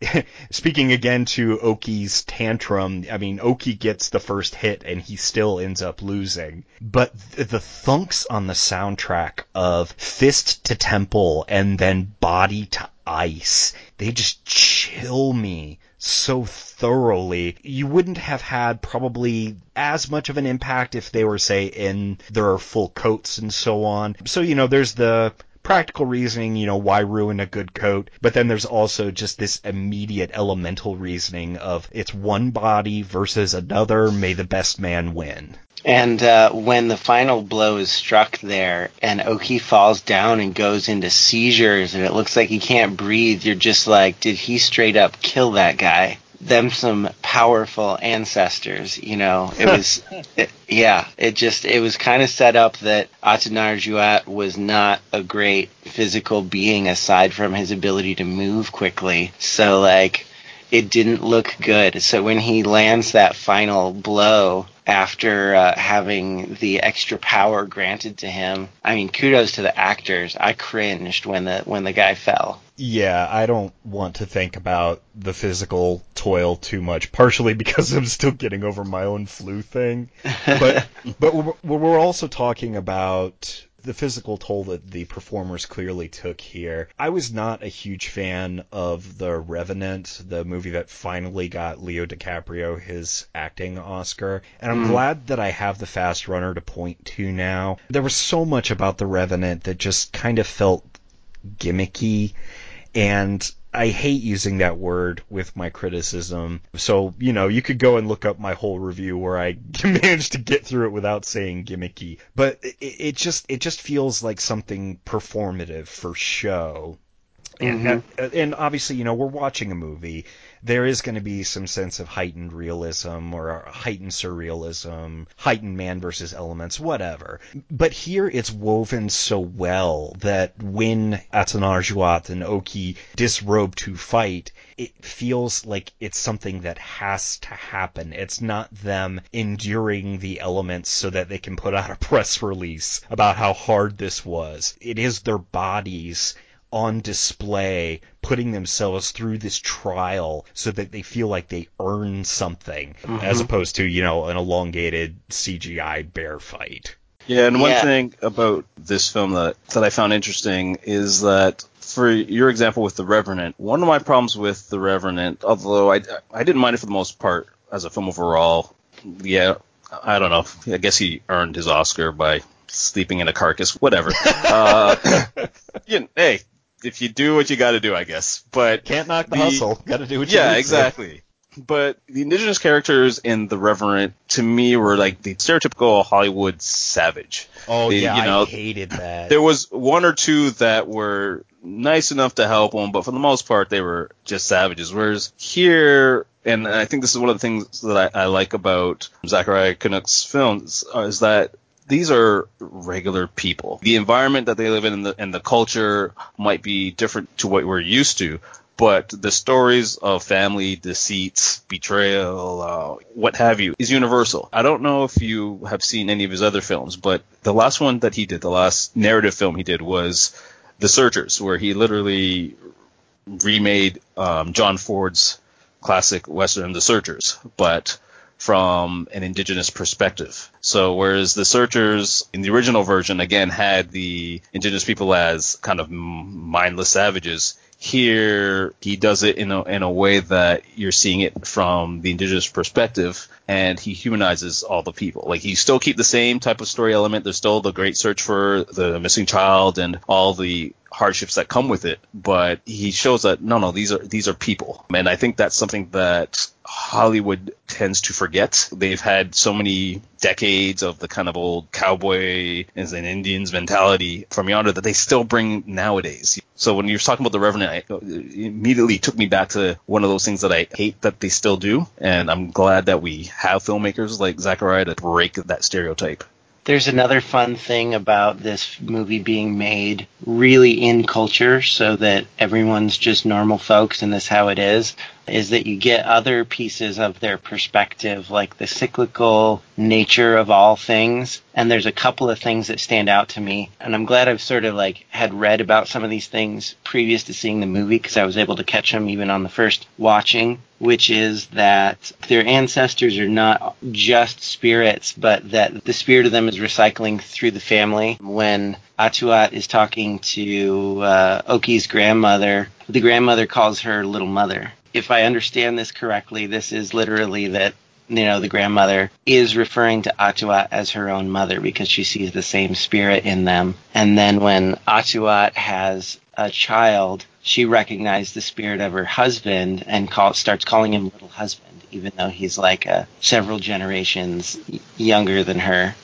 speaking again to Oki's tantrum, I mean, Oki gets the first hit and he still ends up losing. But th- the thunks on the soundtrack of fist to temple and then body to ice, they just chill me so thoroughly. You wouldn't have had probably as much of an impact if they were, say, in their full coats and so on. So, you know, there's the practical reasoning, you know, why ruin a good coat? But then there's also just this immediate elemental reasoning of it's one body versus another, may the best man win. And uh, when the final blow is struck there, and Oki falls down and goes into seizures, and it looks like he can't breathe, you're just like, did he straight up kill that guy? Them some powerful ancestors, you know. It was, it, yeah. It just it was kind of set up that Atanarjuat was not a great physical being aside from his ability to move quickly. So like, it didn't look good. So when he lands that final blow after uh, having the extra power granted to him, I mean, kudos to the actors. I cringed when the when the guy fell. Yeah, I don't want to think about the physical toil too much, partially because I'm still getting over my own flu thing. But but we're, we're also talking about the physical toll that the performers clearly took here. I was not a huge fan of The Revenant, the movie that finally got Leo DiCaprio his acting Oscar, and I'm hmm. glad that I have the fast runner to point to now. There was so much about The Revenant that just kind of felt gimmicky and I hate using that word with my criticism. So, you know, you could go and look up my whole review where I managed to get through it without saying gimmicky. But it, it just it just feels like something performative for show. And, mm-hmm. and obviously, you know, we're watching a movie. There is going to be some sense of heightened realism or heightened surrealism, heightened man versus elements, whatever. But here it's woven so well that when Atanarjuat and Oki disrobe to fight, it feels like it's something that has to happen. It's not them enduring the elements so that they can put out a press release about how hard this was. It is their bodies on display, putting themselves through this trial so that they feel like they earn something, as opposed to, you know, an elongated CGI bear fight. Yeah, and one Yeah. thing about this film that, that I found interesting is that for your example with The Revenant, one of my problems with The Revenant, although I, I didn't mind it for the most part as a film overall, yeah, I don't know. I guess he earned his Oscar by sleeping in a carcass, whatever. uh, you know, hey, if you do what you got to do, I guess. But Can't knock the, The- hustle. Got to do what you yeah, need to. exactly. But the indigenous characters in The Revenant, to me, were like the stereotypical Hollywood savage. Oh They- yeah, you know, I hated that. There was one or two that were nice enough to help him, but for the most part, they were just savages. Whereas here, and I think this is one of the things that I, I like about Zachariah Kunuk's films, uh, is that these are regular people. The environment that they live in and the, and the culture might be different to what we're used to, but the stories of family deceits, betrayal, uh, what have you, is universal. I don't know if you have seen any of his other films, but the last one that he did, the last narrative film he did was The Searchers, where he literally remade um, John Ford's classic western, The Searchers, but from an indigenous perspective. So whereas the searchers in the original version again had the indigenous people as kind of mindless savages, here he does it in a in a way that you're seeing it from the indigenous perspective and he humanizes all the people. Like he still keep the same type of story element. There's still the great search for the missing child and all the hardships that come with it, but he shows that no, no, these are these are people, and I think that's something that Hollywood tends to forget. They've had so many decades of the kind of old cowboy and Indians mentality from yonder that they still bring nowadays. So when you're talking about the Revenant, it immediately took me back to one of those things that I hate that they still do, and I'm glad that we have filmmakers like Zachariah to break that stereotype. There's another fun thing about this movie being made really in culture so that everyone's just normal folks and this how it is is that you get other pieces of their perspective, like the cyclical nature of all things. And there's a couple of things that stand out to me. And I'm glad I've sort of like had read about some of these things previous to seeing the movie because I was able to catch them even on the first watching, which is that their ancestors are not just spirits, but that the spirit of them is recycling through the family. When Atuat is talking to uh, Oki's grandmother, the grandmother calls her little mother. If I understand this correctly, this is literally that you know the grandmother is referring to Atuat as her own mother because she sees the same spirit in them. And then when Atuat has a child, she recognizes the spirit of her husband and call, starts calling him little husband, even though he's like a, several generations younger than her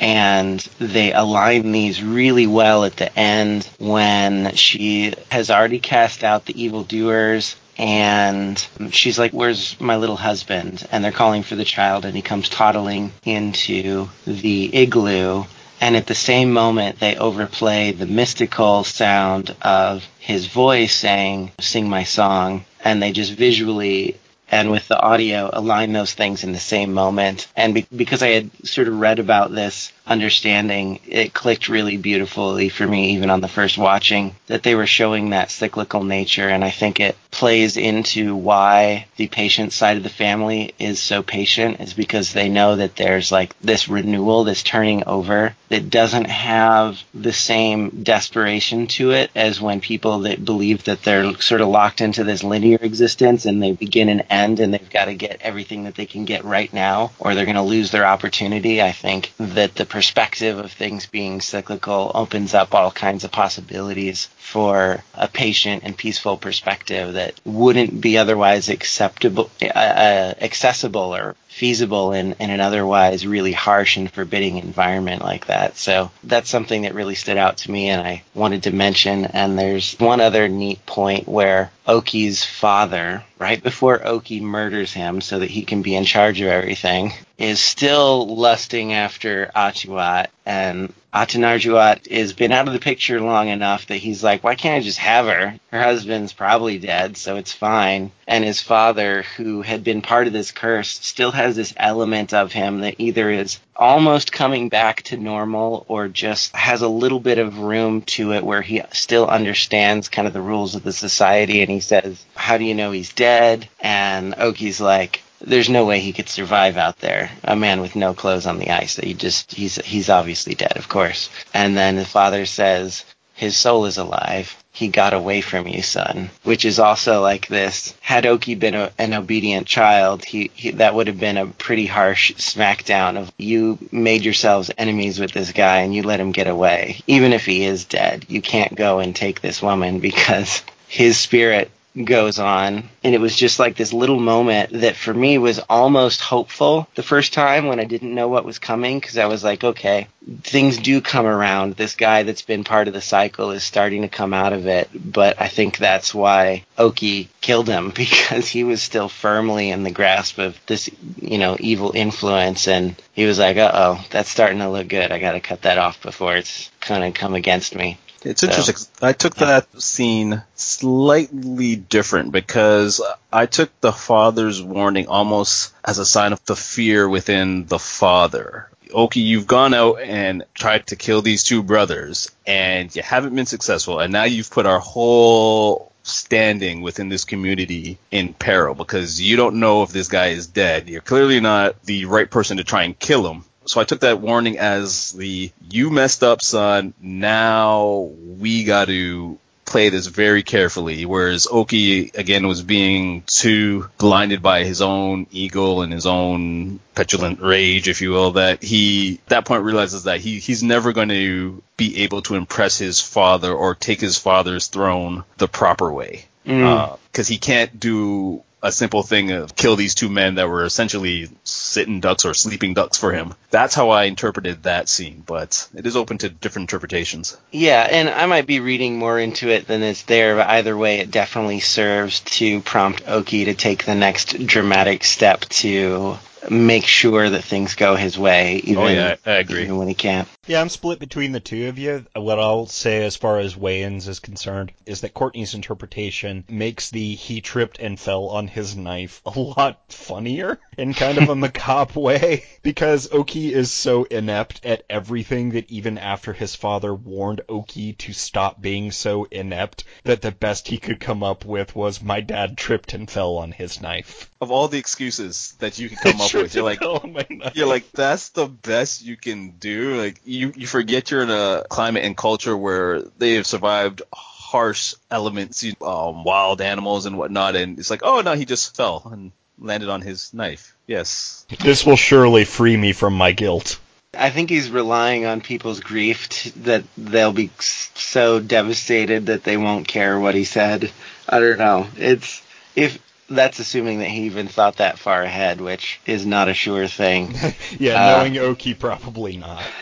and they align these really well at the end when she has already cast out the evildoers and she's like, Where's my little husband? And they're calling for the child, and he comes toddling into the igloo. And at the same moment, they overplay the mystical sound of his voice saying, Sing my song. And they just visually and with the audio align those things in the same moment. And be- because I had sort of read about this understanding, it clicked really beautifully for me, even on the first watching, that they were showing that cyclical nature. And I think it plays into why the patient side of the family is so patient, is because they know that there's like this renewal, this turning over that doesn't have the same desperation to it as when people that believe that they're sort of locked into this linear existence and they begin and end and they've got to get everything that they can get right now or they're going to lose their opportunity. I think that the perspective of things being cyclical opens up all kinds of possibilities for a patient and peaceful perspective that wouldn't be otherwise acceptable, uh, uh, accessible or feasible in, in an otherwise really harsh and forbidding environment like that. So that's something that really stood out to me and I wanted to mention. And there's one other neat point where Oki's father, right before Oki murders him so that he can be in charge of everything, is still lusting after Atuat and Atanarjuat has been out of the picture long enough that he's like, why can't I just have her? Her husband's probably dead, so it's fine. And his father, who had been part of this curse, still has this element of him that either is almost coming back to normal or just has a little bit of room to it where he still understands kind of the rules of the society. And he says, how do you know he's dead? And Oki's like, there's no way he could survive out there. A man with no clothes on the ice. He just he's he's obviously dead, of course. And then the father says, "His soul is alive. He got away from you, son." Which is also like this. Had Oki been a, an obedient child, he, he that would have been a pretty harsh smackdown of you made yourselves enemies with this guy and you let him get away. Even if he is dead, you can't go and take this woman because his spirit goes on. And it was just like this little moment that for me was almost hopeful the first time when I didn't know what was coming because I was like, okay, things do come around. This guy that's been part of the cycle is starting to come out of it. But I think that's why Oki killed him because he was still firmly in the grasp of this, you know, evil influence. And he was like, uh oh, that's starting to look good. I got to cut that off before it's going to come against me. It's interesting. I took yeah. that scene slightly different because I took the father's warning almost as a sign of the fear within the father. Oki, you've gone out and tried to kill these two brothers, and you haven't been successful, and now you've put our whole standing within this community in peril because you don't know if this guy is dead. You're clearly not the right person to try and kill him. So I took that warning as the you messed up, son. Now we got to play this very carefully. Whereas Oki again was being too blinded by his own ego and his own petulant rage, if you will, that he at that point realizes that he he's never going to be able to impress his father or take his father's throne the proper way. Because mm. uh, he can't do a simple thing of kill these two men that were essentially sitting ducks or sleeping ducks for him. That's how I interpreted that scene, but it is open to different interpretations. Yeah, and I might be reading more into it than is there, but either way, it definitely serves to prompt Oki to take the next dramatic step to make sure that things go his way, even, oh, yeah, I agree. even when he can't. Yeah, I'm split between the two of you. What I'll say as far as Wayans is concerned is that Courtney's interpretation makes the he tripped and fell on his knife a lot funnier in kind of a macabre way because Oki is so inept at everything that even after his father warned Oki to stop being so inept that the best he could come up with was my dad tripped and fell on his knife. Of all the excuses that you can come up with, you're like you're like that's the best you can do. Like you you forget you're in a climate and culture where they have survived harsh elements, um, wild animals and whatnot, and it's like, oh no, he just fell and landed on his knife. Yes. This will surely free me from my guilt. I think he's relying on people's grief t- that they'll be so devastated that they won't care what he said. I don't know. It's if that's assuming that he even thought that far ahead, which is not a sure thing. yeah, uh, knowing Oki, probably not.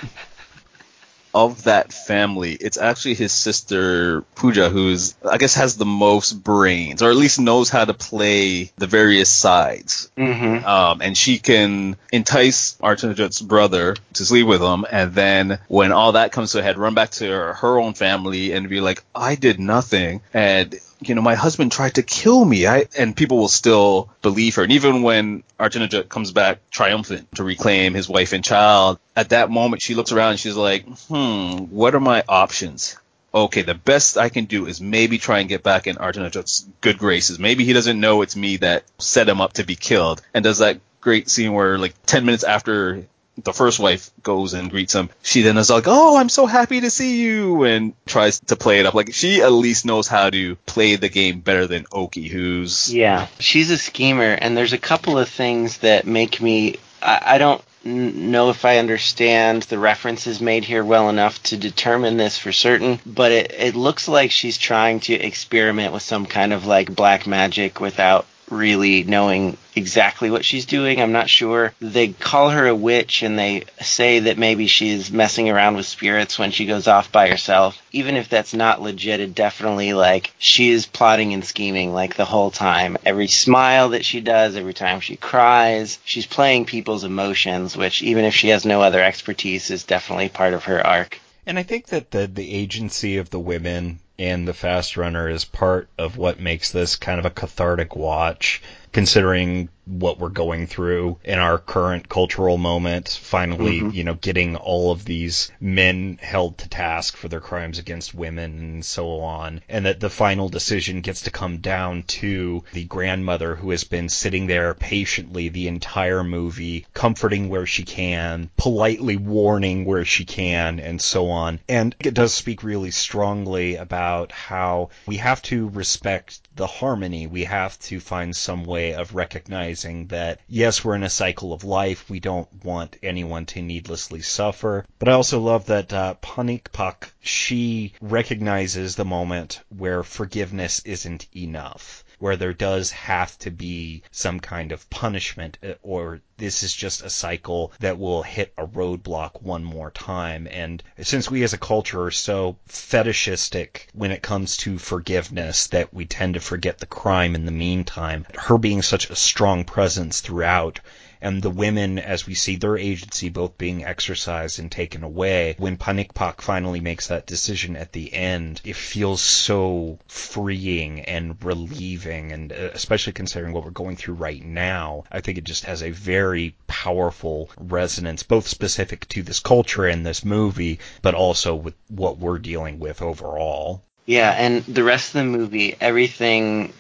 of that family, it's actually his sister Puja who's I guess has the most brains, or at least knows how to play the various sides. Mm-hmm. Um, and she can entice Atanarjuat's brother to sleep with him, and then when all that comes to a head, run back to her, her own family and be like, "I did nothing," and you know, my husband tried to kill me. I, and people will still believe her. And even when Arjuna comes back triumphant to reclaim his wife and child, at that moment she looks around and she's like, hmm, what are my options? Okay, the best I can do is maybe try and get back in Arjuna's good graces. Maybe he doesn't know it's me that set him up to be killed. And does that great scene where like 10 minutes after the first wife goes and greets him. She then is like, "Oh, I'm so happy to see you," and tries to play it up. Like she at least knows how to play the game better than Oki, who's yeah, she's a schemer. And there's a couple of things that make me. I, I don't know if I understand the references made here well enough to determine this for certain, but it, it looks like she's trying to experiment with some kind of like black magic without really knowing exactly what she's doing. I'm not sure. They call her a witch and they say that maybe she's messing around with spirits when she goes off by herself. Even if that's not legit, it definitely like she is plotting and scheming like the whole time. Every smile that she does, every time she cries, she's playing people's emotions, which even if she has no other expertise is definitely part of her arc. And I think that the the agency of the women and the fast runner is part of what makes this kind of a cathartic watch considering what we're going through in our current cultural moment, finally, mm-hmm. you know, getting all of these men held to task for their crimes against women and so on, and that the final decision gets to come down to the grandmother who has been sitting there patiently the entire movie, comforting where she can, politely warning where she can, and so on. And it does speak really strongly about how we have to respect the harmony. We have to find some way of recognizing recognizing that yes, we're in a cycle of life. We don't want anyone to needlessly suffer. But I also love that uh, Panikpak, she recognizes the moment where forgiveness isn't enough where there does have to be some kind of punishment uh, or this is just a cycle that will hit a roadblock one more time. And since we as a culture are so fetishistic when it comes to forgiveness that we tend to forget the crime in the meantime, her being such a strong presence throughout and the women as we see their agency both being exercised and taken away. When Panikpak finally makes that decision at the end, it feels so freeing and relieving, and uh, especially considering what we're going through right now, I think it just has a very powerful resonance, both specific to this culture and this movie, but also with what we're dealing with overall. Yeah, and the rest of the movie, everything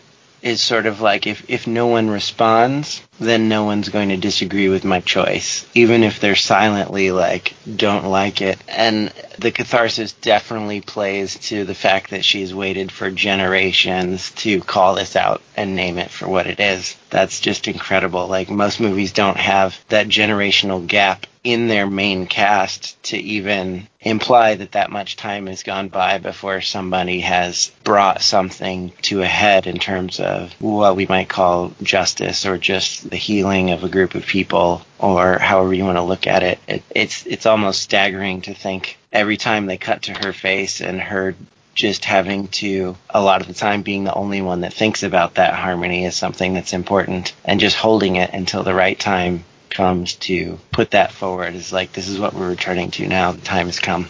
is sort of like if, if no one responds, then no one's going to disagree with my choice, even if they're silently like, don't like it. And the catharsis definitely plays to the fact that she's waited for generations to call this out and name it for what it is. That's just incredible. Like most movies don't have that generational gap in their main cast to even imply that that much time has gone by before somebody has brought something to a head in terms of what we might call justice or just the healing of a group of people or however you want to look at it. it it's it's almost staggering to think every time they cut to her face and her just having to a lot of the time being the only one that thinks about that harmony is something that's important and just holding it until the right time comes to put that forward is like this is what we're returning to now. The time has come.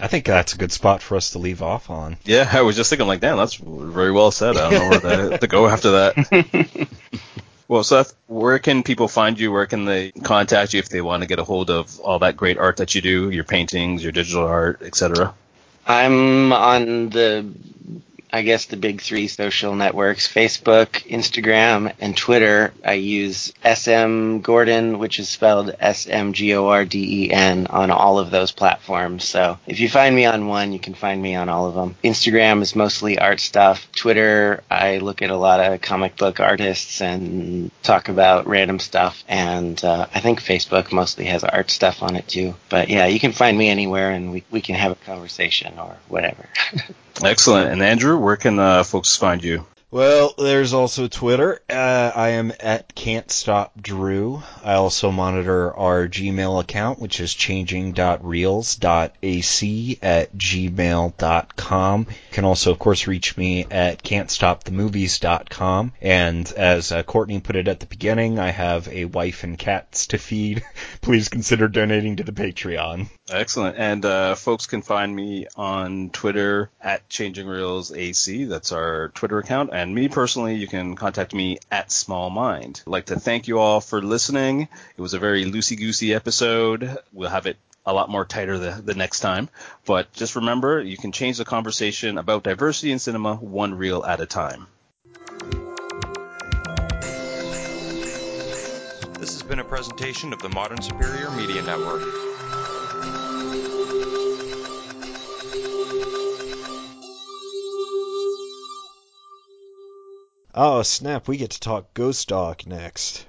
I think that's a good spot for us to leave off on. Yeah, I was just thinking like, damn, that's very well said. I don't know where to, to go after that. well, Seth, where can people find you? Where can they contact you if they want to get a hold of all that great art that you do, your paintings, your digital art, etc.? I'm on the I guess the big three social networks Facebook, Instagram, and Twitter. I use SM Gorden, which is spelled S M G O R D E N, on all of those platforms. So if you find me on one, you can find me on all of them. Instagram is mostly art stuff. Twitter, I look at a lot of comic book artists and talk about random stuff. And uh, I think Facebook mostly has art stuff on it too. But yeah, you can find me anywhere and we, we can have a conversation or whatever. Excellent. And Andrew, where can uh, folks find you? Well, there's also Twitter. Uh, I am at Can't Stop Drew. I also monitor our Gmail account, which is changing.reels.ac at gmail.com. You can also, of course, reach me at can'tstopthemovies.com. And as uh, Courtney put it at the beginning, I have a wife and cats to feed. Please consider donating to the Patreon. Excellent. And uh, folks can find me on Twitter at Changing Reels AC. That's our Twitter account. And me personally, you can contact me at Small Mind. I'd like to thank you all for listening. It was a very loosey goosey episode. We'll have it a lot more tighter the, the next time. But just remember, you can change the conversation about diversity in cinema one reel at a time. This has been a presentation of the Modern Superior Media Network. Oh, snap, we get to talk Ghost Dog next.